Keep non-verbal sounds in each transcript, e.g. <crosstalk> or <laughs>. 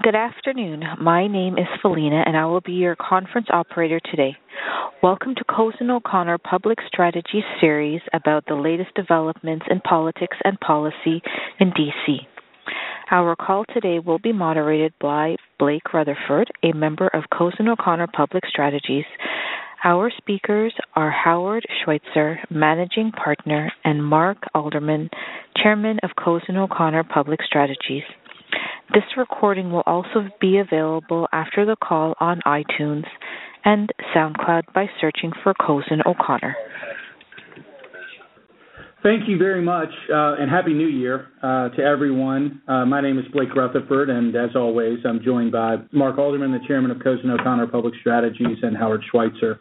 Good afternoon. My name is Felina, and I will be your conference operator today. Welcome to Cozen O'Connor Public Strategy series about the latest developments in politics and policy in DC. Our call today will be moderated by Blake Rutherford, a member of Cozen O'Connor Public Strategies. Our speakers are Howard Schweitzer, Managing Partner, and Mark Alderman, Chairman of Cozen O'Connor Public Strategies. This recording will also be available after the call on iTunes and SoundCloud by searching for Cozen O'Connor. Thank you very much, uh, and Happy New Year uh, to everyone. Uh, my name is Blake Rutherford, and as always, I'm joined by Mark Alderman, the chairman of Cozen O'Connor Public Strategies, and Howard Schweitzer,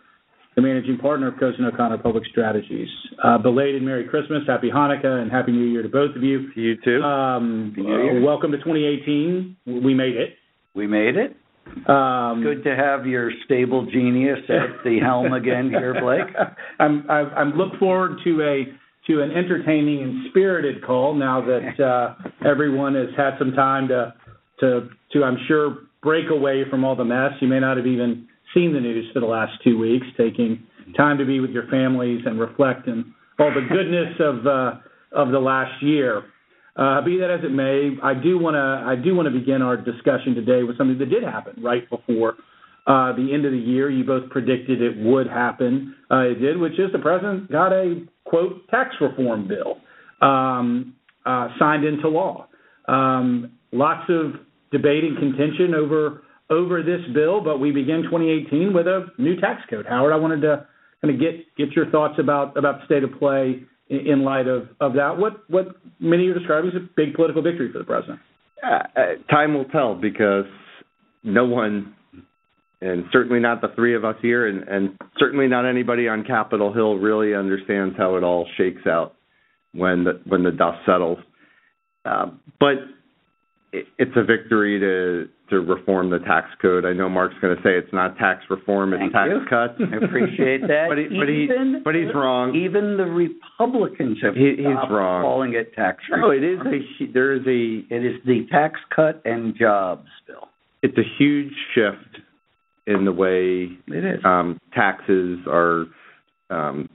the managing partner of Cozen O'Connor Public Strategies. Uh, belated Merry Christmas, Happy Hanukkah, and Happy New Year to both of you. You too. Um, uh, welcome to 2018. We made it. We made it. Um, Good to have your stable genius at the helm again here, Blake. <laughs> I'm I, I'm look forward to a to an entertaining and spirited call now that uh, everyone has had some time to to to I'm sure break away from all the mess. You may not have even seen the news for the last two weeks, taking time to be with your families and reflect on all the goodness of uh, of the last year. Uh, be that as it may, I do want to I do want to begin our discussion today with something that did happen right before uh, the end of the year. You both predicted it would happen. Uh, it did, which is the president got a quote tax reform bill um, uh, signed into law. Um, lots of debate and contention over over this bill, but we begin 2018 with a new tax code. Howard, I wanted to kind of get get your thoughts about about the state of play in, in light of of that. What what many are describing as a big political victory for the president. Uh, uh, time will tell because no one, and certainly not the three of us here, and, and certainly not anybody on Capitol Hill, really understands how it all shakes out when the when the dust settles. Uh, but it, it's a victory to to reform the tax code. I know Mark's going to say it's not tax reform, it's Thank tax you. cuts. I appreciate that. <laughs> but, he, but, he, but he's wrong. Even the Republicans have he, he's wrong. calling it tax reform. No, it is a there is a it is the tax cut and jobs bill. It's a huge shift in the way it is. Um, taxes are, um,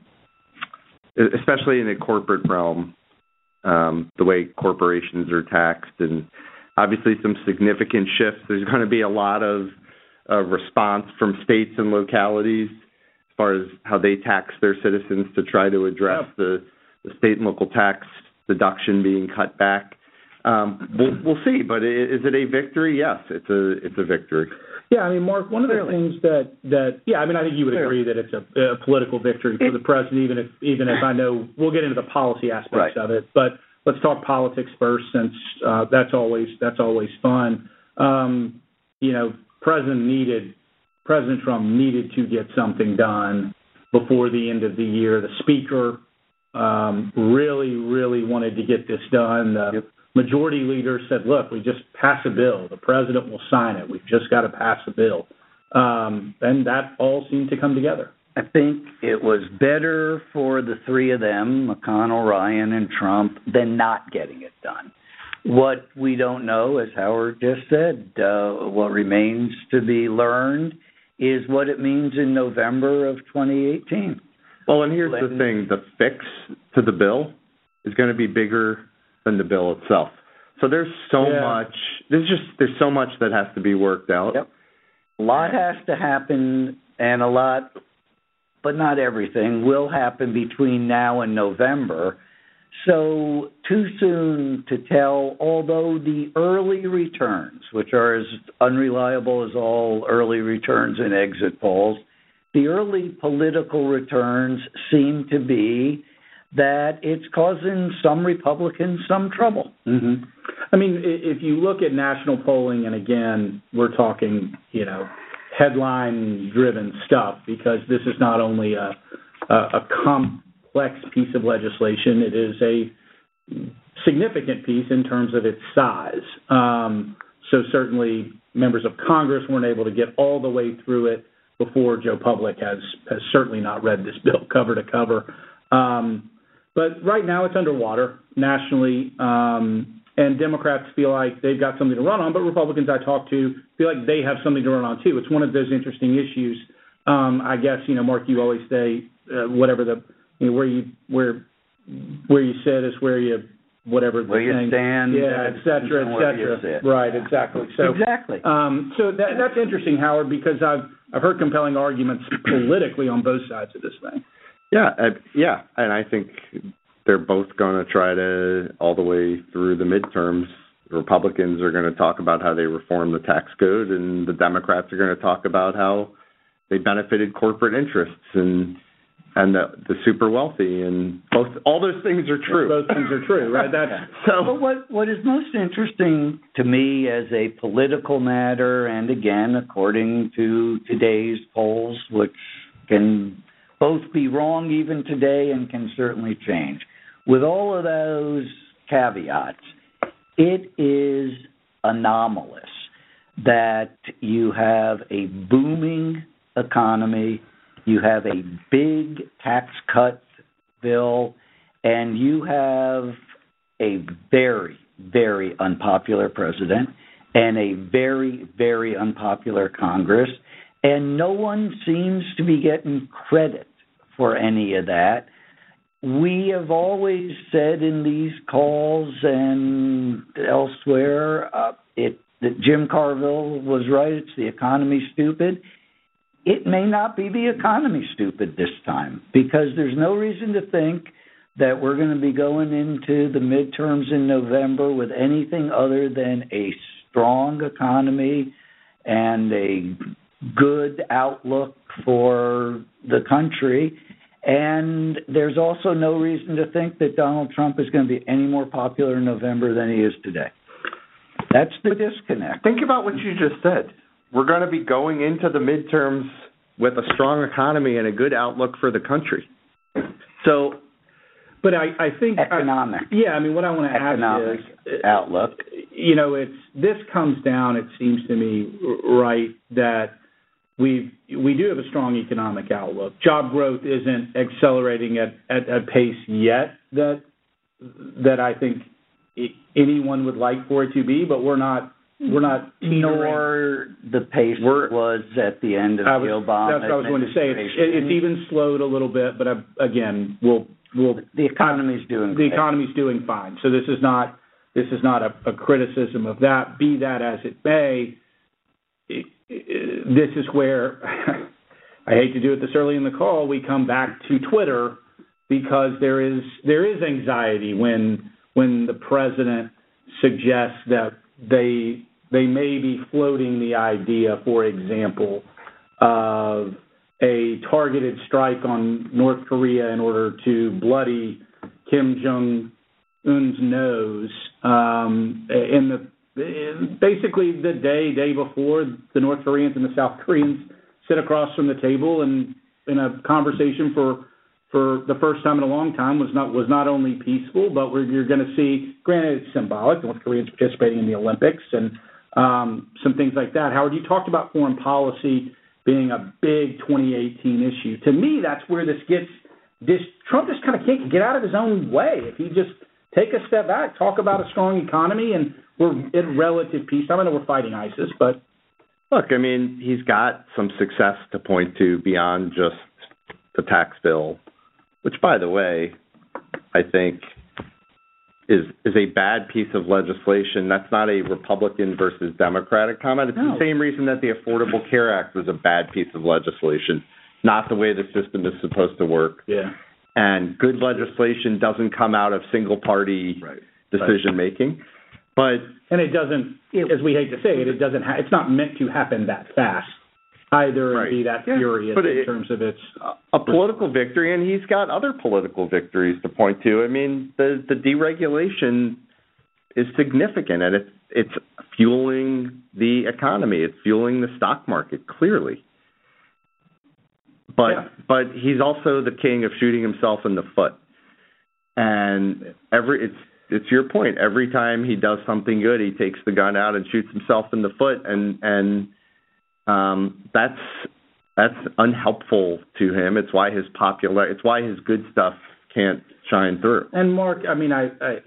especially in the corporate realm, um, the way corporations are taxed and obviously some significant shifts. There's going to be a lot of uh, response from states and localities as far as how they tax their citizens to try to address the, the state and local tax deduction being cut back. Um, we'll, we'll see, but is it a victory? Yes, it's a it's a victory. Yeah, I mean, Mark, one of the things that that yeah, I mean, I think you would agree that it's a, a political victory for the president, even if even if I know we'll get into the policy aspects right. of it, but let's talk politics first, since uh, that's always that's always fun. Um, you know, President needed President Trump needed to get something done before the end of the year. The Speaker um, really, really wanted to get this done. The yep. majority leader said, "Look, we just pass a bill. The president will sign it. We've just got to pass a bill." Um, and that all seemed to come together. I think it was better for the three of them, McConnell, Ryan, and Trump, than not getting it done. What we don't know, as Howard just said, uh, what remains to be learned is what it means in November of 2018. Well, and here's the thing the fix to the bill is going to be bigger than the bill itself. So there's so yeah. much there's just there's so much that has to be worked out. Yep. A lot has to happen and a lot but not everything, will happen between now and November. So, too soon to tell, although the early returns, which are as unreliable as all early returns in exit polls, the early political returns seem to be that it's causing some Republicans some trouble. Mm-hmm. I mean, if you look at national polling, and again, we're talking, you know, headline driven stuff because this is not only a, a, a complex piece of legislation, it is a significant piece in terms of its size. Um, so certainly members of Congress weren't able to get all the way through it before Joe Public has has certainly not read this bill cover to cover. Um, but right now it's underwater nationally. Um, and Democrats feel like they've got something to run on, but Republicans I talk to feel like they have something to run on too. It's one of those interesting issues. Um, I guess you know, Mark, you always say uh, whatever the you know, where you where where you sit is where you whatever the Where you saying- stand, yeah, et cetera, et cetera. Right, exactly. So exactly. um, so that that's interesting, Howard, because I've I've heard compelling arguments politically on both sides of this thing. Yeah, uh, yeah, and I think they're both going to try to all the way through the midterms. Republicans are going to talk about how they reform the tax code, and the Democrats are going to talk about how they benefited corporate interests and and the, the super wealthy, and both all those things are true. Both things are true, right? <laughs> That's But So what what is most interesting to me as a political matter, and again, according to today's polls, which can both be wrong even today and can certainly change, with all of those caveats, it is anomalous that you have a booming economy, you have a big tax cut bill, and you have a very, very unpopular president and a very, very unpopular Congress, and no one seems to be getting credit for any of that. We have always said in these calls and elsewhere, uh, it that Jim Carville was right. It's the economy stupid. It may not be the economy stupid this time because there's no reason to think that we're going to be going into the midterms in November with anything other than a strong economy and a good outlook for the country. And there's also no reason to think that Donald Trump is going to be any more popular in November than he is today. That's the disconnect. think about what you just said. We're going to be going into the midterms with a strong economy and a good outlook for the country. So But I, I think uh, Economic. I, yeah, I mean, what I want to ask is, uh, outlook. you know, it's this comes down. It seems to me right that we we do have a strong economic outlook. Job growth isn't accelerating at at a pace yet that that I think anyone would like for it to be, but we're not we're not teetering. Nor the pace was at the end of the Obama that's what I was going to say. It's, it's even slowed a little bit, but I, again, we'll we'll the economy's doing the great. economy's doing fine. So this is not this is not a, a criticism of that. Be that as it may, this is where <laughs> I hate to do it this early in the call. We come back to Twitter because there is there is anxiety when when the president suggests that they they may be floating the idea, for example, of a targeted strike on North Korea in order to bloody Kim Jong Un's nose. Um, in the basically the day day before, the North Koreans and the South Koreans sit across from the table and in a conversation for for the first time in a long time was not was not only peaceful, but we're, you're going to see. Granted, it's symbolic. North Koreans participating in the Olympics and um, some things like that. Howard, you talked about foreign policy being a big 2018 issue. To me, that's where this gets. This Trump just kind of can't get out of his own way. If he just take a step back, talk about a strong economy, and we're in relative peace. I know we're fighting ISIS, but Look, I mean, he's got some success to point to beyond just the tax bill, which, by the way, I think is is a bad piece of legislation. That's not a Republican versus Democratic comment. It's No. the same reason that the Affordable Care Act was a bad piece of legislation, not the way the system is supposed to work. yeah, And good legislation doesn't come out of single party Right. decision making. But and it doesn't, as we hate to say it, it doesn't. Ha- it's not meant to happen that fast either, Right. and be that Yeah, furious but in it- terms of its. a political victory, and he's got other political victories to point to. I mean, the the deregulation is significant, and it's it's fueling the economy. It's fueling the stock market clearly. But Yeah. but he's also the king of shooting himself in the foot. And every it's it's your point. Every time he does something good, he takes the gun out and shoots himself in the foot, and and um, that's that's unhelpful to him. It's why his popular. It's why his good stuff can't shine through. And Mark, I mean, I, I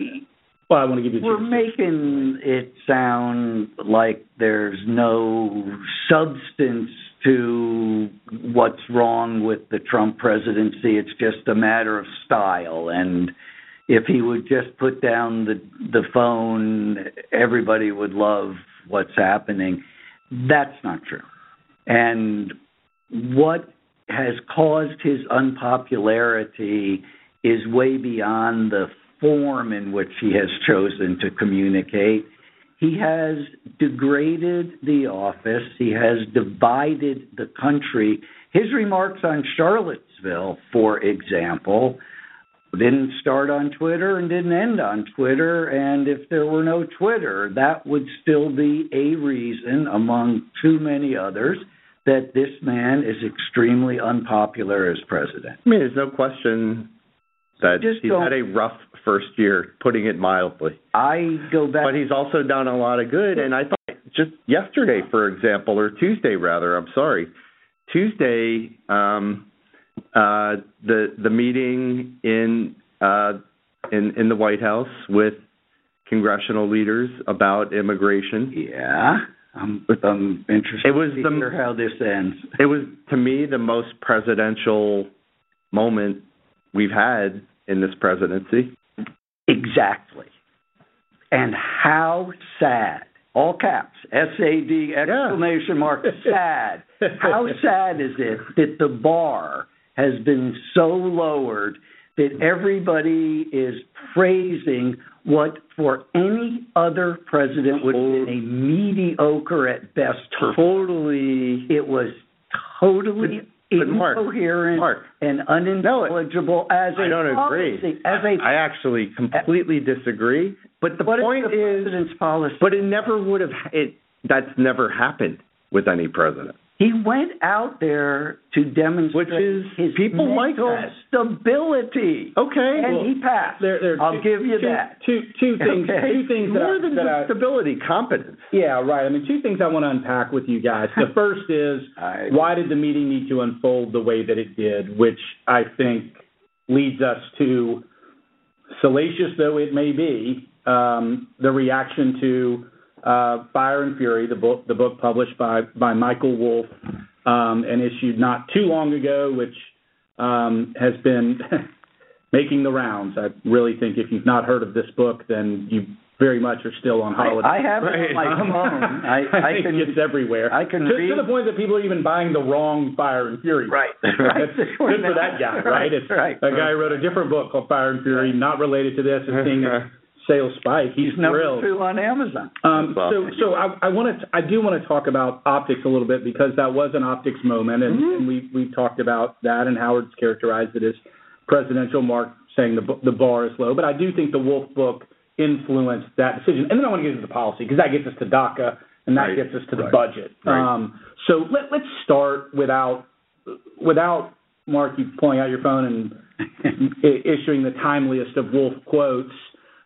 Well, I want to give you. We're making it sound like there's no substance to what's wrong with the Trump presidency. It's just a matter of style, and if he would just put down the the phone, everybody would love what's happening. That's not true. And what has caused his unpopularity is way beyond the form in which he has chosen to communicate. He has degraded the office, he has divided the country. His remarks on Charlottesville, for example, didn't start on Twitter and didn't end on Twitter. And if there were no Twitter, that would still be a reason, among too many others, that this man is extremely unpopular as president. I mean, there's no question that Just he's had a rough first year, putting it mildly. I go back. But he's also done a lot of good. And I thought just yesterday, for example, or Tuesday rather, I'm sorry, Tuesday, um, uh, the the meeting in uh, in in the White House with congressional leaders about immigration. yeah, I'm, I'm interested It was to the- how this ends. It was to me the most presidential moment we've had in this presidency. Exactly. And how sad, all caps, S A D exclamation mark, sad. How sad is it that the bar has been so lowered that everybody is praising what for any other president would have been a mediocre at best? Totally. It was totally But Mark, incoherent Mark, and unintelligible as a I don't policy, agree. as a I actually completely disagree. But the what is point the is, policy? but it never would have. It that's never happened with any president. He went out there to demonstrate Which is- his people like that. stability, Okay. and well, he passed. There, there I'll two, give you two, that. Two, two things. Okay. Two things more than just stability, competence. Yeah, right. I mean, two things I want to unpack with you guys. The <laughs> first is why did the meeting need to unfold the way that it did, which I think leads us to, salacious though it may be, um, the reaction to uh, Fire and Fury, the book, the book published by by Michael Wolff um, and issued not too long ago, which um, has been <laughs> making the rounds. I really think if you've not heard of this book, then you very much are still on holiday. I, I have it on my phone. <laughs> I, I, think can it's everywhere. I can to, read- to the point that people are even buying the wrong Fire and Fury. Right, <laughs> right. That's good for that guy, right? It's Right. a guy wrote a different book called Fire and Fury, not related to this, and seeing sales spike. He's, He's number thrilled. two on Amazon. Um, That's so, so I, I want to, I do want to talk about optics a little bit because that was an optics moment, and, Mm-hmm. and we we talked about that, and Howard's characterized it as presidential. Mark saying the the bar is low, but I do think the Wolff book influenced that decision. And then I want to get into the policy because that gets us to DACA and that Right. gets us to the Right. budget. Right. Um, so let, let's start without without Mark you pulling out your phone and <laughs> issuing the timeliest of Wolff quotes.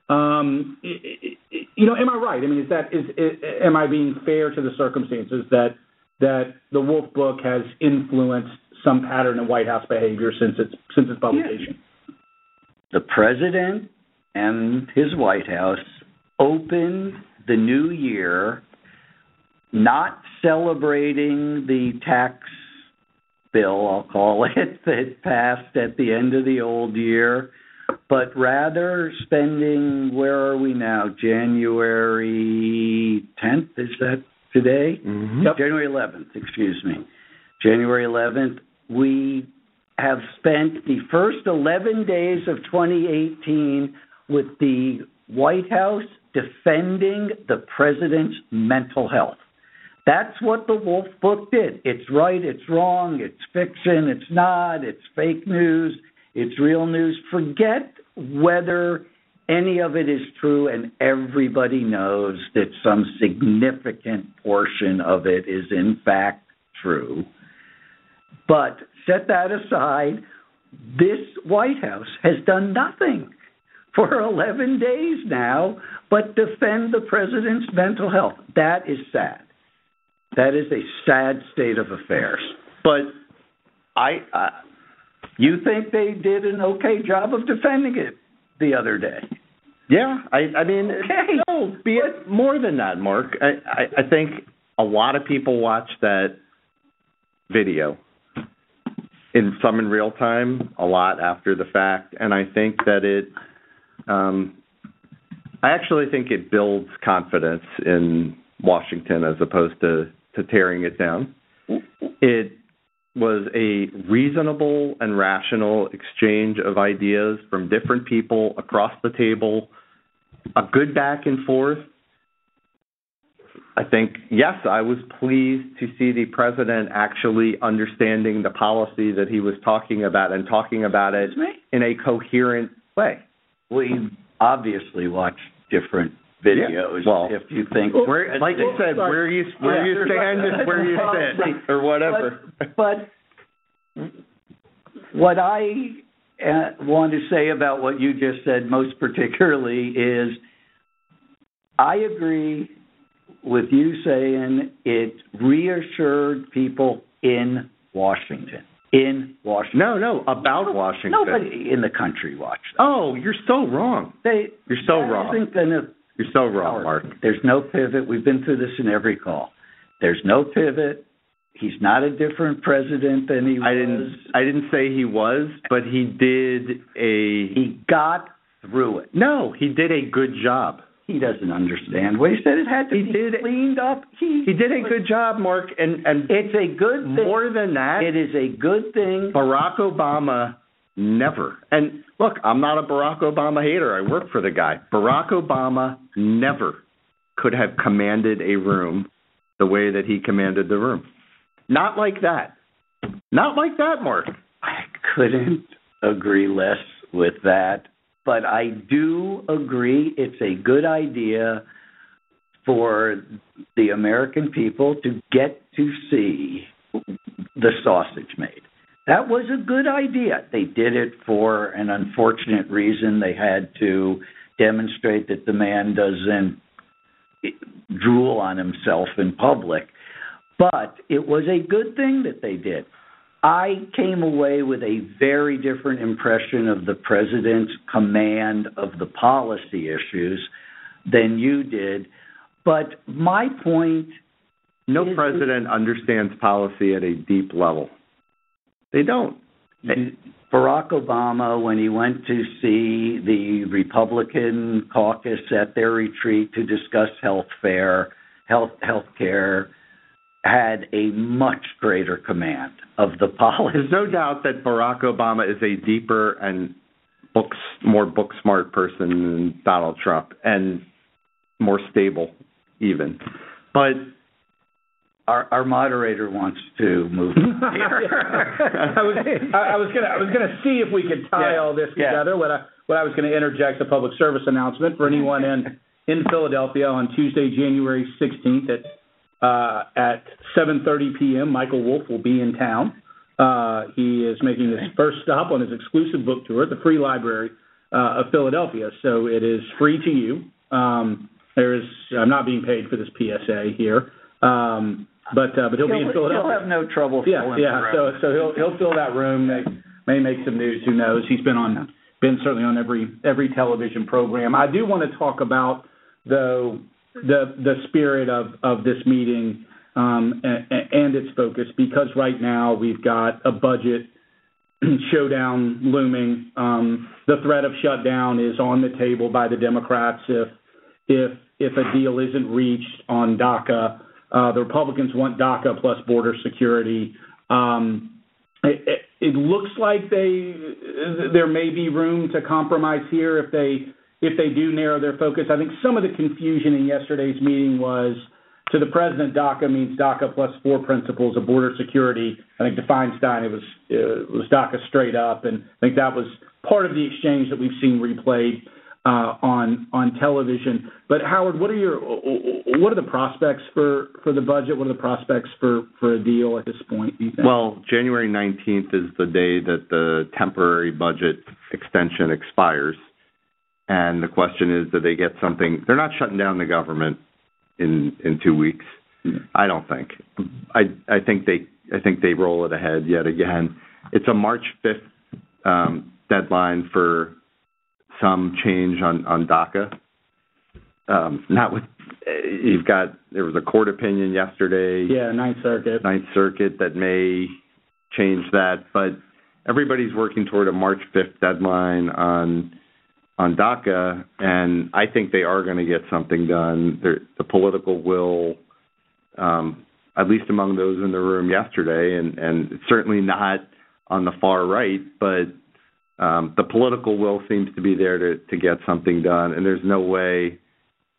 Um, you know, am I right? I mean, is that is, i am I being fair to the circumstances that that the Wolff book has influenced some pattern in White House behavior since its since its publication? the president and his White House opened the new year not celebrating the tax bill, I'll call it, <laughs> that passed at the end of the old year, but rather spending, where are we now? January 10th, is that today? Mm-hmm. Yep. January 11th, excuse me. January 11th, we have spent the first 11 days of 2018 with the White House defending the president's mental health. That's what the Wolff Book did. It's right, it's wrong, it's fiction, it's not, it's fake news, it's real news. Forget whether any of it is true, and everybody knows that some significant portion of it is in fact true. But set that aside, this White House has done nothing for 11 days now but defend the president's mental health. That is sad. That is a sad state of affairs. But I, You think they did an okay job of defending it the other day? Yeah, I, I mean, Okay. no, be it more than that, Mark. I, I, I think a lot of people watch that video, in some in real time, a lot after the fact, and I think that it, um, I actually think it builds confidence in Washington as opposed to to tearing it down. It was a reasonable and rational exchange of ideas from different people across the table, a good back and forth. I think, yes, I was pleased to see the president actually understanding the policy that he was talking about and talking about it in a coherent way. We obviously watch different videos. Yeah, well, if you think Where, like you said, where you where you stand is where you sit, or whatever. But, but what I uh, want to say about what you just said, most particularly, is I agree with you saying it reassured people in Washington. In Washington. No, no, about Washington. Nobody in the country watched that. Oh, you're so wrong. They, You're so wrong. isn't gonna You're so wrong, Mark. There's no pivot. We've been through this in every call. There's no pivot. He's not a different president than he I was. didn't I didn't say he was, but he did a He got through it. No, he did a good job. He doesn't understand what he said. It had to He be did- cleaned up. He He did a good job, Mark, and and It's a good thing. more than that, it is a good thing. Barack Obama never. And look, I'm not a Barack Obama hater. I work for the guy. Barack Obama never could have commanded a room the way that he commanded the room. Not like that. Not like that, Mark. I couldn't agree less with that, but I do agree it's a good idea for the American people to get to see the sausage made. That was a good idea. They did it for an unfortunate reason. They had to demonstrate that the man doesn't drool on himself in public. But it was a good thing that they did. I came away with a very different impression of the president's command of the policy issues than you did. But my point No president understands policy at a deep level. They don't. Mm-hmm. Barack Obama, when he went to see the Republican caucus at their retreat to discuss health care, health health care, had a much greater command of the policy. There's no doubt that Barack Obama is a deeper and books more book smart person than Donald Trump and more stable even. But Our, our moderator wants to move. <laughs> I was I, I was gonna I was gonna see if we could tie Yeah, all this yeah. together. What I what I was gonna interject a public service announcement for anyone in in Philadelphia on Tuesday, January sixteenth at uh, at seven thirty p.m. Michael Wolff will be in town. Uh, he is making his first stop on his exclusive book tour at the Free Library uh, of Philadelphia. So it is free to you. Um, there is I'm not being paid for this PSA here, um, but uh, but he'll, be in Philadelphia. he'll have no trouble Yeah, yeah. So so he'll he'll fill that room. May may make some news. Who knows? He's been on been certainly on every every television program. I do want to talk about though the the spirit of of this meeting um, and, and its focus because right now we've got a budget <clears throat> showdown looming. Um, the threat of shutdown is on the table by the Democrats if if if a deal isn't reached on DACA. Uh, the Republicans want DACA plus border security. Um, it, it, it looks like they there may be room to compromise here if they if they do narrow their focus. I think some of the confusion in yesterday's meeting was to the president, DACA means DACA plus four principles of border security. I think to Feinstein, it was it was DACA straight up, and I think that was part of the exchange that we've seen replayed on on television. But Howard, what are your what are the prospects for for the budget? What are the prospects for for a deal at this point? Do you think? well, January 19th is the day that the temporary budget extension expires. And the question is, do they get something? They're not shutting down the government in in two weeks. I don't think. I I think they I think they roll it ahead yet again. It's a March 5th um, deadline for some change on on DACA. Um, not with you've got there was a court opinion yesterday. Yeah, Ninth Circuit. Ninth Circuit that may change that, but everybody's working toward a March 5th deadline on on DACA, and I think they are going to get something done. The political will, um, at least among those in the room yesterday, and and certainly not on the far right, but um, the political will seems to be there to to get something done, and there's no way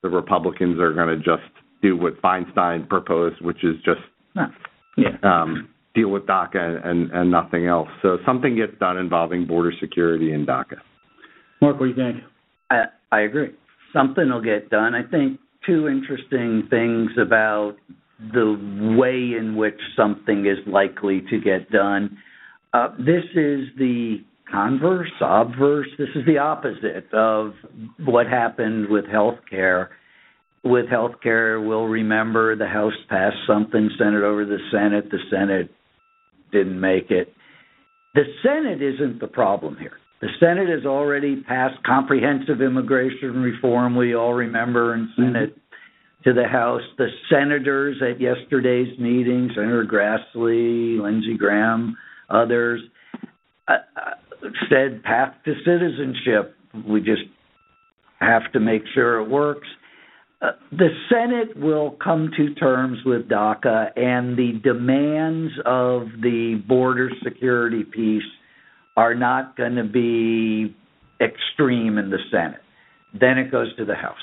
the Republicans are going to just do what Feinstein proposed, which is just yeah. um, deal with DACA and, and nothing else. So something gets done involving border security and DACA. Mark, what do you think? I, I agree. Something will get done. I think two interesting things about the way in which something is likely to get done. Uh, this is the converse, obverse. This is the opposite of what happened with health care. With health care, we'll remember the House passed something, sent it over to the Senate. The Senate didn't make it. The Senate isn't the problem here. The Senate has already passed comprehensive immigration reform, we all remember, and sent it to the House. The senators at yesterday's meeting, Senator Grassley, Lindsey Graham, others, uh, uh, said path to citizenship. We just have to make sure it works. Uh, the Senate will come to terms with DACA and the demands of the border security piece are not going to be extreme in the Senate. Then it goes to the House,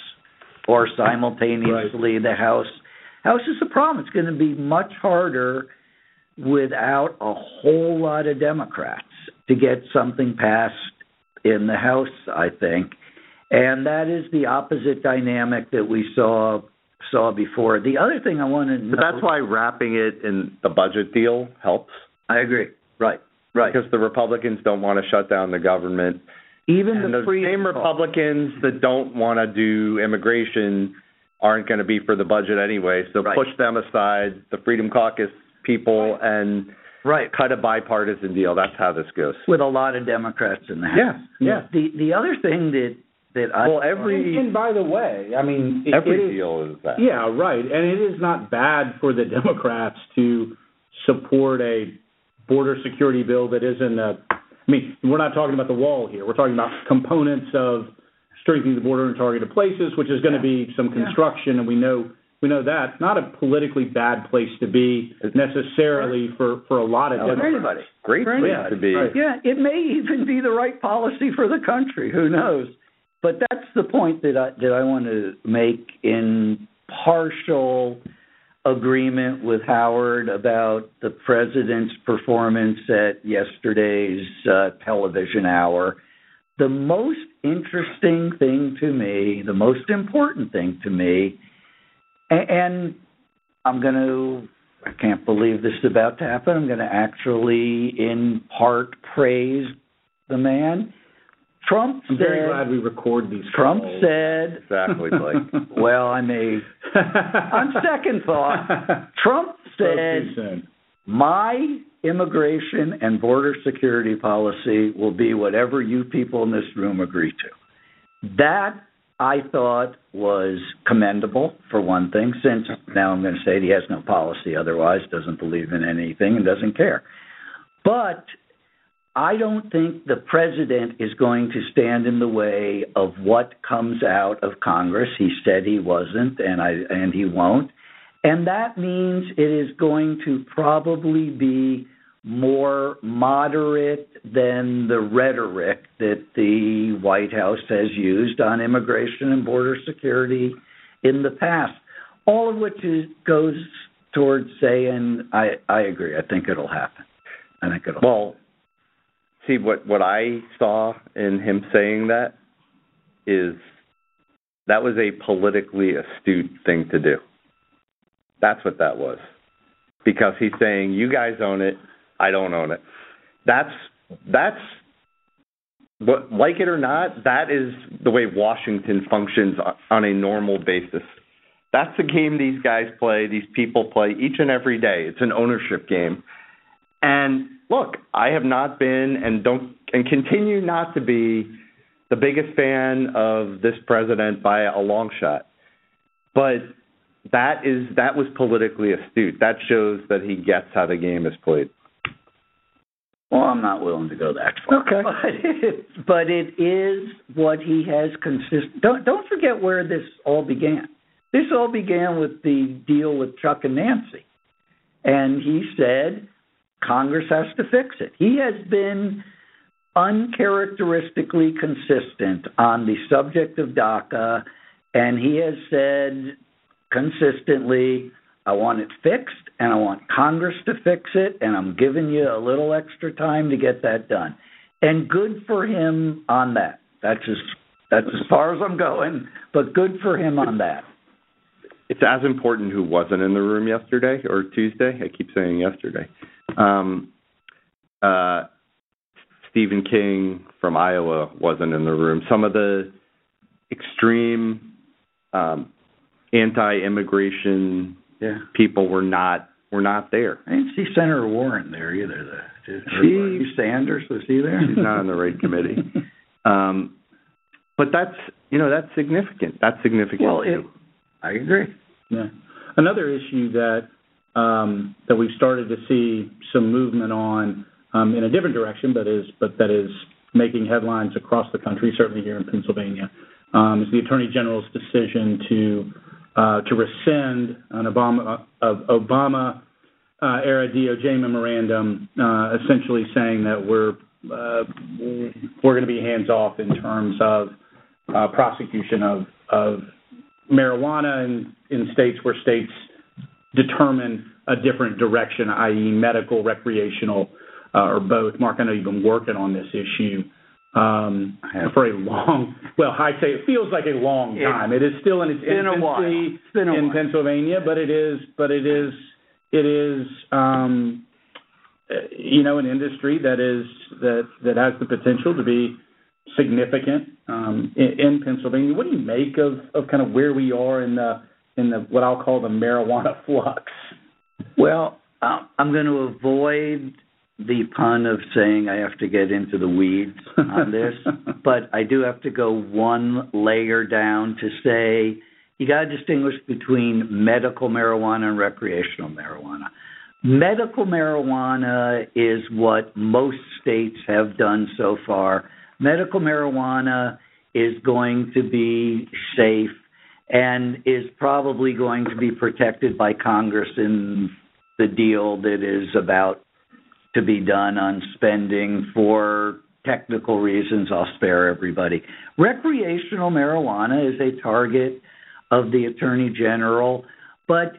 or simultaneously right. the House. House is a problem. It's going to be much harder without a whole lot of Democrats to get something passed in the House. I think and that is the opposite dynamic that we saw saw before. The other thing I want to But that's why wrapping it in the budget deal helps. I agree. Right. Right. Because the Republicans don't want to shut down the government. Even and the, the same Republicans that don't want to do immigration aren't going to be for the budget anyway. So right. push them aside, the Freedom Caucus people, right. and right. cut a bipartisan deal. That's how this goes. With a lot of Democrats in the House. Yeah. Yeah. The the other thing that that I well every and, and by the way, I mean it, every it is, deal is that. Yeah, right. And it is not bad for the Democrats to support a border security bill that isn't a I mean, we're not talking about the wall here. We're talking about components of strengthening the border in targeted places, which is going yeah. to be some construction, yeah. and we know we know that not a politically bad place to be necessarily for for a lot of no, Democrats. For anybody, great for place anybody. to be. Right. Yeah, it may even be the right policy for the country. Who knows? But that's the point that I that I want to make in partial agreement with Howard about the president's performance at yesterday's uh, television hour. The most interesting thing to me, the most important thing to me, and, and I'm going to, I can't believe this is about to happen. I'm going to actually, in part, praise the man Trump I'm said, very glad we record these. Trump calls. said, exactly, Blake. <laughs> well, I may. on second thought, <laughs> Trump said, my immigration and border security policy will be whatever you people in this room agree to. That I thought was commendable for one thing, since now I'm going to say he has no policy otherwise, doesn't believe in anything, and doesn't care. But I don't think the president is going to stand in the way of what comes out of Congress. He said he wasn't, and I and he won't. And that means it is going to probably be more moderate than the rhetoric that the White House has used on immigration and border security in the past. All of which is, goes towards saying, I, I agree. I think it'll happen. I think it'll. Well, see what what I saw in him saying that is that was a politically astute thing to do. That's what that was. Because he's saying you guys own it, I don't own it. That's that's what like it or not, that is the way Washington functions on a normal basis. That's the game these guys play, these people play each and every day. It's an ownership game. And look, I have not been and don't and continue not to be the biggest fan of this president by a long shot. But that is that was politically astute. That shows that he gets how the game is played. Well, I'm not willing to go that far. Okay. <laughs> But it, but it is what he has consistent. Don't don't forget where this all began. This all began with the deal with Chuck and Nancy, and he said Congress has to fix it. He has been uncharacteristically consistent on the subject of DACA, and he has said consistently, I want it fixed, and I want Congress to fix it, and I'm giving you a little extra time to get that done. And good for him on that. That's as that's as far as I'm going, but good for him on that. It's as important who wasn't in the room yesterday or Tuesday. I keep saying yesterday. Um, uh, Stephen King from Iowa wasn't in the room. Some of the extreme um, anti-immigration Yeah. people were not were not there. I didn't see Senator Warren there either. The, did, She- or Bernie Sanders was he there? She's not on the right committee. <laughs> Um, but that's you know that's significant. That's significant. well, it, I agree. Yeah. Another issue that um, that we've started to see some movement on um, in a different direction, but is but that is making headlines across the country, certainly here in Pennsylvania, um, is the Attorney General's decision to to rescind an Obama uh, Obama uh, era DOJ memorandum, uh, essentially saying that we're uh, we're going to be hands off in terms of uh, prosecution of of marijuana in, in states where states determine a different direction, i.e., medical, recreational, uh, or both. Mark, I know you've been working on this issue um, for a long. Well, I say it feels like a long time. It is still in its infancy It's a in while. Pennsylvania, but it is, but it is, it is, um, uh, you know, an industry that is that that has the potential to be significant um, in, in Pennsylvania. What do you make of, of kind of where we are in the in the what I'll call the marijuana <laughs> flux? Well, I'm going to avoid the pun of saying I have to get into the weeds on this, <laughs> but I do have to go one layer down to say you got to distinguish between medical marijuana and recreational marijuana. Medical marijuana is what most states have done so far. Medical marijuana is going to be safe and is probably going to be protected by Congress in the deal that is about to be done on spending for technical reasons. I'll spare everybody. Recreational marijuana is a target of the Attorney General, but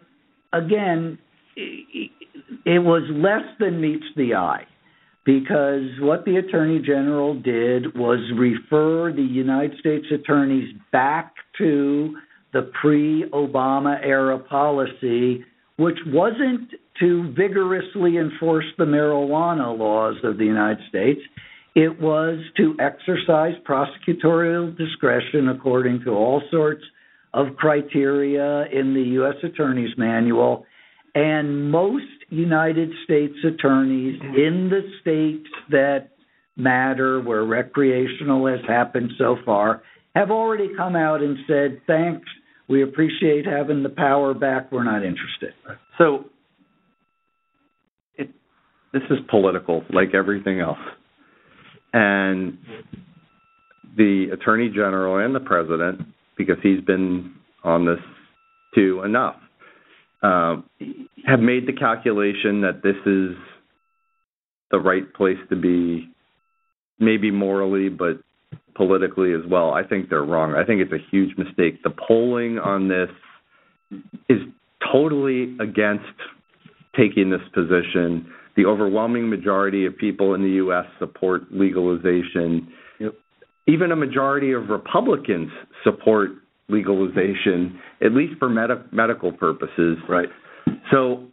again, it was less than meets the eye because what the Attorney General did was refer the United States attorneys back to the pre Obama era policy, which wasn't to vigorously enforce the marijuana laws of the United States. It was to exercise prosecutorial discretion according to all sorts of criteria in the U.S. Attorney's Manual. And most United States attorneys in the states that matter, where recreational has happened so far, have already come out and said, thanks, we appreciate having the power back, we're not interested. So this is political, like everything else, and the attorney general and the president, because he's been on this too enough, um, have made the calculation that this is the right place to be, maybe morally, but politically as well. I think they're wrong. I think it's a huge mistake. The polling on this is totally against taking this position. The overwhelming majority of people in the U.S. support legalization. Yep. Even a majority of Republicans support legalization, at least for med- medical purposes. Right. So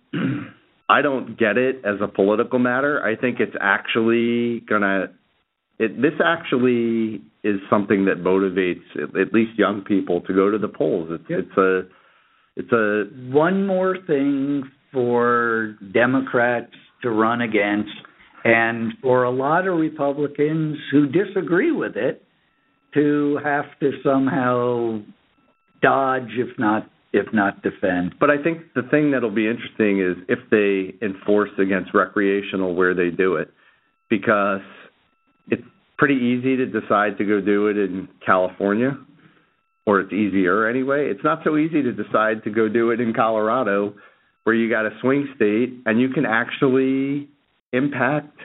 I don't get it as a political matter. I think it's actually gonna. It, this actually is something that motivates at, at least young people to go to the polls. It's Yep. it's a it's a One more thing for Democrats to run against, and for a lot of Republicans who disagree with it to have to somehow dodge, if not if not defend. But I think the thing that'll be interesting is if they enforce against recreational where they do it, because it's pretty easy to decide to go do it in California, or it's easier anyway. It's not so easy to decide to go do it in Colorado, where you got a swing state and you can actually impact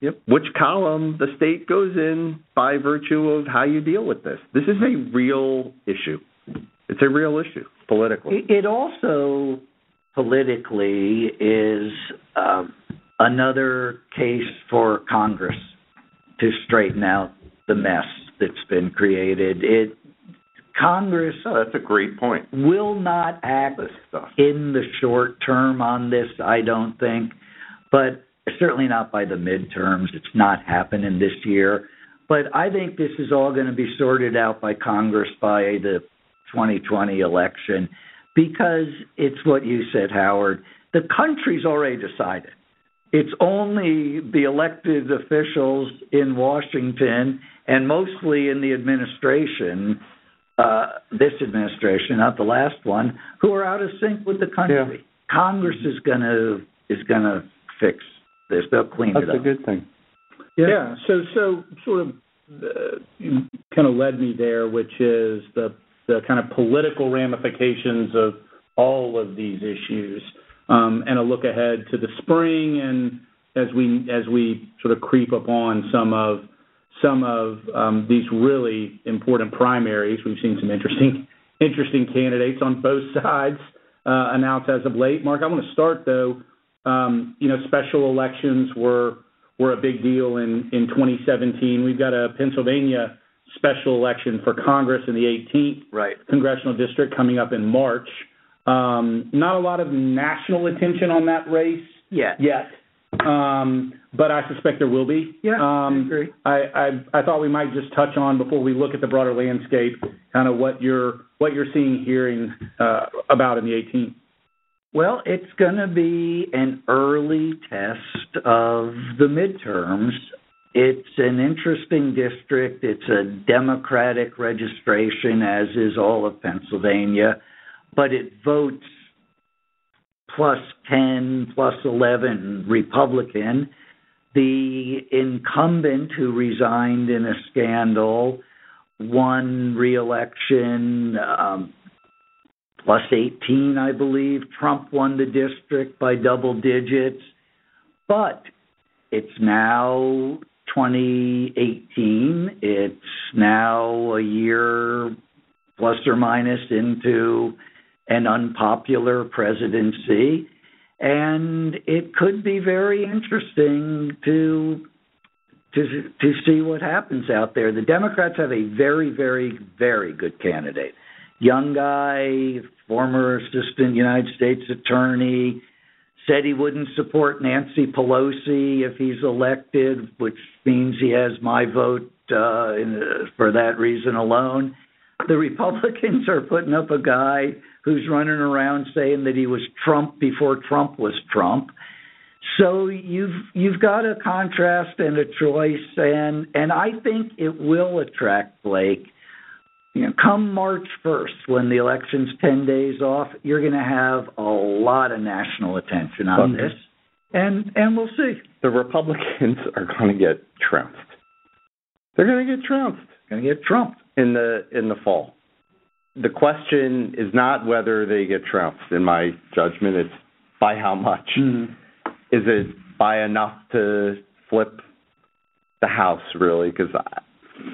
Yep. Which column the state goes in by virtue of how you deal with this. This is a real issue. It's a real issue politically. It also politically is um, another case for Congress to straighten out the mess that's been created. It Congress oh, that's a great point. Will not act in the short term on this, I don't think, but certainly not by the midterms. It's not happening this year. But I think this is all going to be sorted out by Congress by the 2020 election because it's what you said, Howard. The country's already decided. It's only the elected officials in Washington and mostly in the administration, uh, this administration, not the last one, who are out of sync with the country. Yeah. Congress is going to is going to fix this. They'll clean That's it up. That's a good thing. Yeah. yeah. So so sort of uh, you kind of led me there, which is the the kind of political ramifications of all of these issues, um, and a look ahead to the spring, and as we as we sort of creep upon some of some of um, these really important primaries. We've seen some interesting <laughs> interesting candidates on both sides uh, announced as of late. Mark, I want to start though. Um, you know, special elections were were a big deal in in 2017. We've got a Pennsylvania special election for Congress in the 18th right. congressional district coming up in March. Um, not a lot of national attention on that race yet. Yet. Um, but I suspect there will be. Yeah, um, I agree. I, I, I thought we might just touch on before we look at the broader landscape, kind of what you're what you're seeing, hearing uh, about in the 18th. Well, it's going to be an early test of the midterms it's an interesting district. It's a Democratic registration, as is all of Pennsylvania, but it votes plus 10, plus 11 Republican. The incumbent who resigned in a scandal won reelection um, plus 18, I believe. Trump won the district by double digits. But it's now 2018. It's now a year plus or minus into an unpopular presidency. And it could be very interesting to to to see what happens out there. The Democrats have a very, very, very good candidate. Young guy, former assistant United States attorney, said he wouldn't support Nancy Pelosi if he's elected, which means he has my vote uh, in, for that reason alone. The Republicans are putting up a guy who's running around saying that he was Trump before Trump was Trump. So you've you've got a contrast and a choice, and and I think it will attract Blake you know, come March 1st, when the election's 10 days off, you're going to have a lot of national attention on this, and and we'll see. The Republicans <laughs> are going to get trounced. They're going to get trounced. Going to get trumped in the in the fall. The question is not whether they get trounced. In my judgment, it's by how much. Mm-hmm. Is it by enough to flip the House? Really, because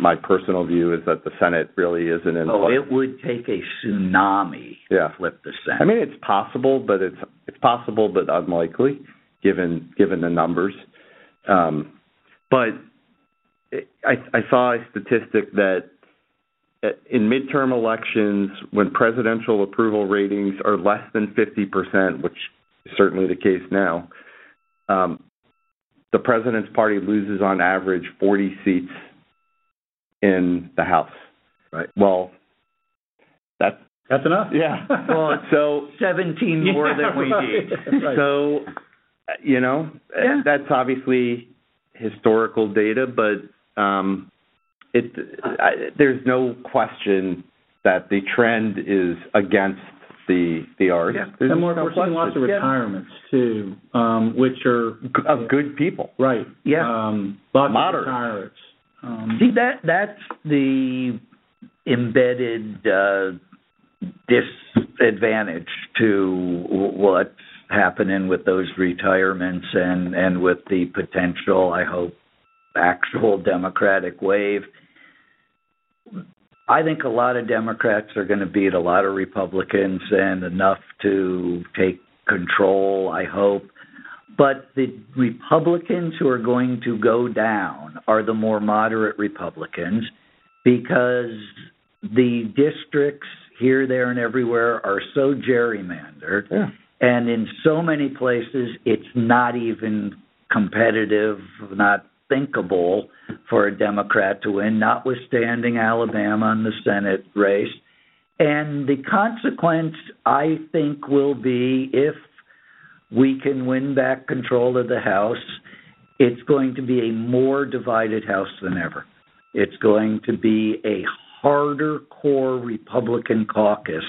my personal view is that the Senate really isn't in. Oh, it would take a tsunami yeah. to flip the Senate. I mean, it's possible, but it's it's possible, but unlikely, given given the numbers. Um, but I, I saw a statistic that in midterm elections, when presidential approval ratings are less than 50%, which is certainly the case now, um, the president's party loses on average 40 seats in the house. Right. Well, that's that's enough. Yeah. well, so <laughs> 17 more yeah, than we right. need. right. So, you know, yeah. that's obviously historical data, but um, it I, there's no question that the trend is against the the arts. Yeah. There's and we're, no we're seeing lots of question. retirements too, um, which are of good people. right. Yeah. Um, lots Moderate. of retirements. Um, See that that's the embedded uh, disadvantage to what's happening with those retirements and and with the potential, I hope, actual Democratic wave. I think a lot of Democrats are going to beat a lot of Republicans and enough to take control, I hope. But the Republicans who are going to go down are the more moderate Republicans because the districts here, there, and everywhere are so gerrymandered. Yeah. And in so many places, it's not even competitive, not thinkable for a Democrat to win, notwithstanding Alabama in the Senate race. And the consequence, I think, will be if we can win back control of the House, it's going to be a more divided House than ever. It's going to be a harder core Republican caucus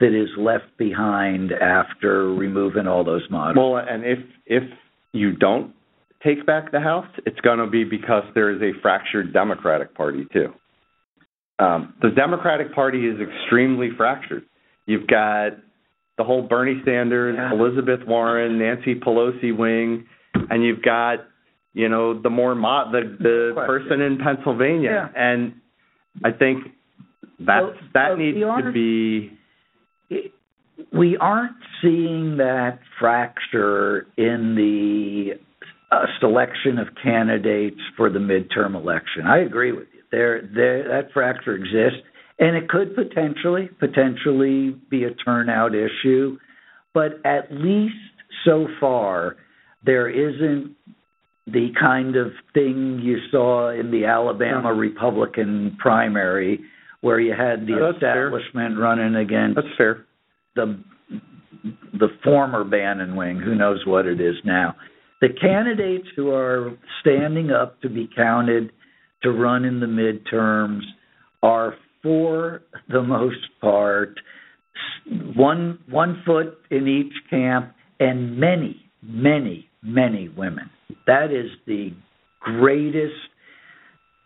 that is left behind after removing all those models. Well, and if if you don't take back the House, it's going to be because there is a fractured Democratic Party too. Um, the Democratic Party is extremely fractured. You've got the whole Bernie Sanders, Yeah. Elizabeth Warren, Nancy Pelosi wing, and you've got you know the more mo- the the Question. person in Pennsylvania, and I think that Well, that well, needs the to be we aren't seeing that fracture in the uh, selection of candidates for the midterm election. I agree with you. There, there, that fracture exists, and it could potentially, potentially be a turnout issue. But at least so far, there isn't the kind of thing you saw in the Alabama Republican primary, where you had the That's fair. establishment running against that's fair. the the former Bannon wing, who knows what it is now. The candidates who are standing up to be counted to run in the midterms are, for the most part, one one foot in each camp, and many, many, many women. That is the greatest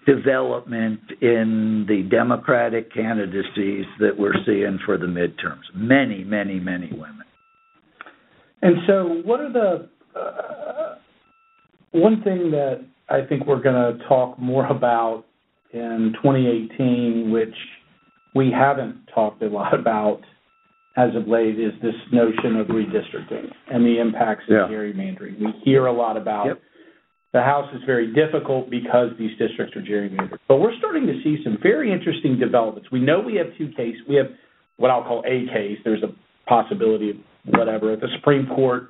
development in the Democratic candidacies that we're seeing for the midterms. Many, many, many women. And so, what are the one thing that I think we're going to talk more about in 2018, which we haven't talked a lot about as of late, is this notion of redistricting and the impacts of gerrymandering. We hear a lot about the House is very difficult because these districts are gerrymandered, but we're starting to see some very interesting developments. We know we have two cases. We have what I'll call a case. There's a possibility of whatever at the Supreme Court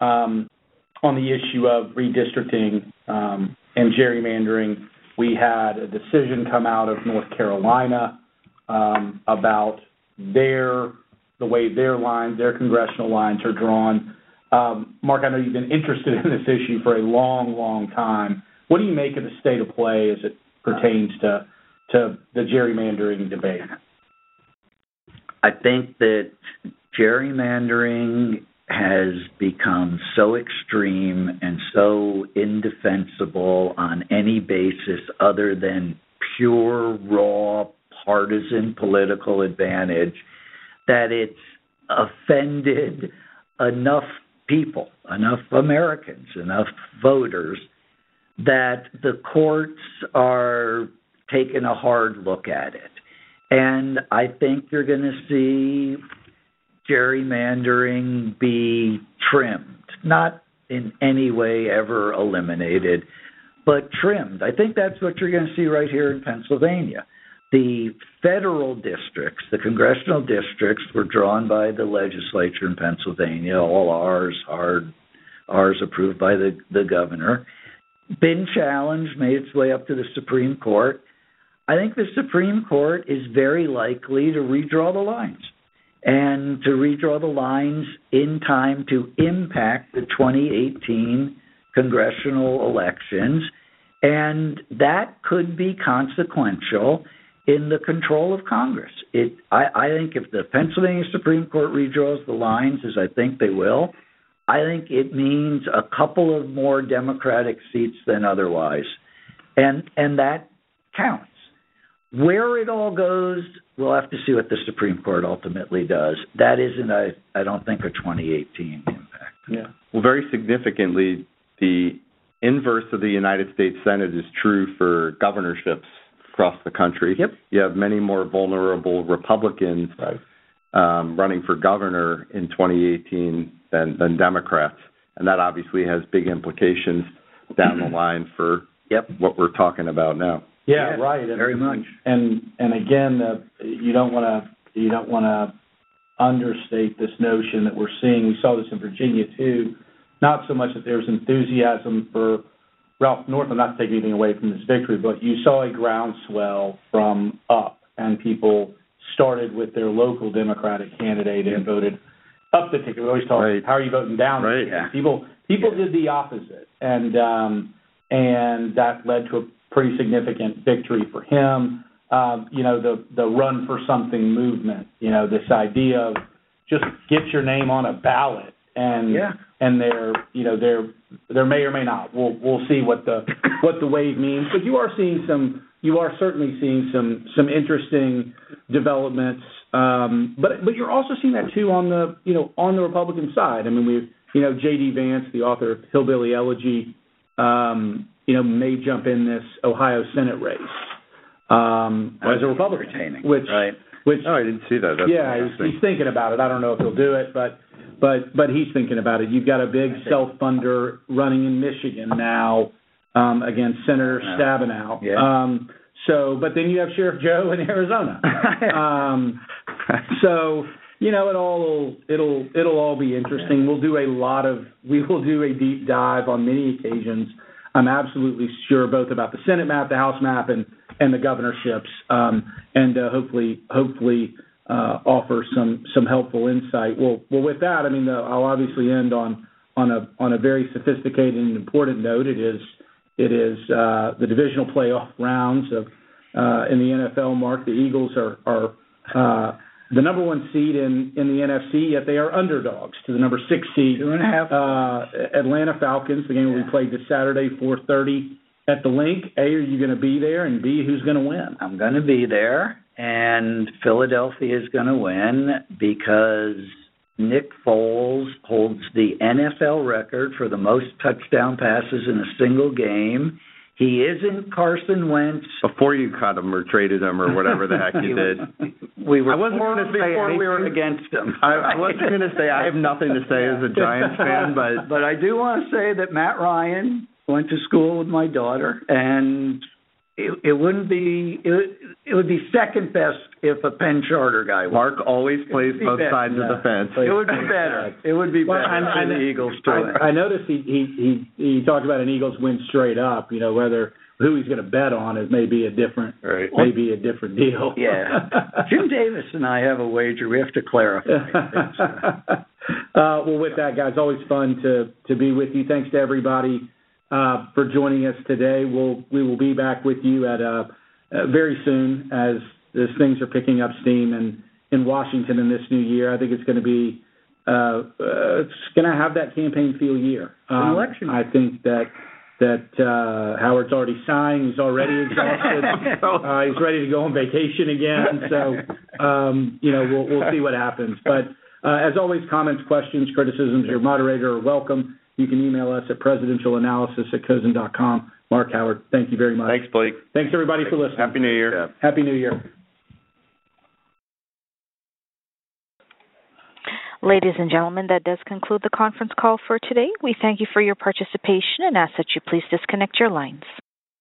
um, on the issue of redistricting um, and gerrymandering. We had a decision come out of North Carolina um, about their the way their lines, their congressional lines are drawn. Um, Mark, I know you've been interested in this issue for a long, long time. What do you make of the state of play as it pertains to to the gerrymandering debate? I think that gerrymandering has become so extreme and so indefensible on any basis other than pure, raw, partisan political advantage that it's offended enough people, enough Americans, enough voters that the courts are taking a hard look at it. And I think you're going to see gerrymandering be trimmed, not in any way ever eliminated, but trimmed. I think that's what you're going to see right here in Pennsylvania. The federal districts, the congressional districts, were drawn by the legislature in Pennsylvania, all ours, hard, ours approved by the, the governor. Been challenged, made its way up to the Supreme Court. I think the Supreme Court is very likely to redraw the lines and to redraw the lines in time to impact the 2018 congressional elections And that could be consequential in the control of Congress. It, I, I think if the Pennsylvania Supreme Court redraws the lines, as I think they will, I think it means a couple of more Democratic seats than otherwise, and and that counts. Where it all goes, we'll have to see what the Supreme Court ultimately does. That isn't, I I don't think, a 2018 impact. Yeah. Well, very significantly, the inverse of the United States Senate is true for governorships across the country. Yep. You have many more vulnerable Republicans Right. um, running for governor in 2018 than, than Democrats, and that obviously has big implications down the <clears throat> line for Yep. what we're talking about now. Yeah, Yeah, right. And, very much. And and again, uh, you don't want to you don't want to understate this notion that we're seeing. We saw this in Virginia too. Not so much that there's enthusiasm for Ralph Northam, not take anything away from this victory, but you saw a groundswell from up, and people started with their local Democratic candidate and voted up the ticket. We always talk, Right. how are you voting down the Right. ticket? Yeah. People people did the opposite, and um, and that led to a pretty significant victory for him. Um, you know, the the run for something movement. You know, this idea of just get your name on a ballot, and Yeah. and there, you know, there there may or may not. We'll we'll see what the what the wave means. But you are seeing some. You are certainly seeing some some interesting developments. Um, but but you're also seeing that too on the you know on the Republican side. I mean, we you know J.D. Vance, the author of Hillbilly Elegy, um, you know, may jump in this Ohio Senate race um, as a Republican, Retaining. which right. which Oh, I didn't see that. That's yeah, he's, interesting. he's thinking about it. I don't know if he'll do it, but but but he's thinking about it. You've got a big self funder running in Michigan now um, against Senator Yeah. Stabenow. Yeah. Um, so, but then you have Sheriff Joe in Arizona. <laughs> um, so you know it all it'll it'll all be interesting. We'll do a lot of we will do a deep dive on many occasions. I'm absolutely sure both about the Senate map, the House map, and and the governorships, um, and uh, hopefully hopefully uh, offer some some helpful insight. Well, well, with that, I mean, the, I'll obviously end on on a on a very sophisticated and important note. It is it is uh, the divisional playoff rounds of uh, in the NFL. Mark, the Eagles are are uh, the number one seed in in the NFC, yet they are underdogs to the number six seed Two and a half. uh, Atlanta Falcons. The game will be played this Saturday, 4:30 at the Linc. A, are you going to be there? And B, who's going to win? I'm going to be there, and Philadelphia is going to win because Nick Foles holds the NFL record for the most touchdown passes in a single game. He isn't Carson Wentz. Before you cut him or traded him or whatever the heck you <laughs> did. We were I wasn't gonna him say before we were against him. I, I wasn't going to say I have nothing to say as a Giants fan, but <laughs> But I do want to say that Matt Ryan went to school with my daughter, and it, it wouldn't be it, it would be second best if a Penn Charter guy won. Mark always plays be both better. sides of the fence. It would be better. It would be Well, better and- for the Eagles to. I, I noticed he, he he he talked about an Eagles win straight up. You know whether who he's going to bet on is maybe a different Right. maybe a different deal. Yeah. <laughs> Jim Davis and I have a wager. We have to clarify. <laughs> uh, well, with that, guys, always fun to to be with you. Thanks to everybody uh, for joining us today. We'll we will be back with you at uh, uh, very soon as as things are picking up steam in in Washington in this new year. I think it's going to be uh, uh, it's going to have that campaign feel year. Um, election. I think that that uh, Howard's already signed. He's already <laughs> exhausted. uh, he's ready to go on vacation again. So, um, you know, we'll we'll see what happens. But uh, as always, comments, questions, criticisms, your moderator are welcome. You can email us at presidentialanalysis at cozen.com. Mark Howard, thank you very much. Thanks, Blake. Thanks everybody for listening. Happy New Year. Happy New Year. Ladies and gentlemen, that does conclude the conference call for today. We thank you for your participation and ask that you please disconnect your lines.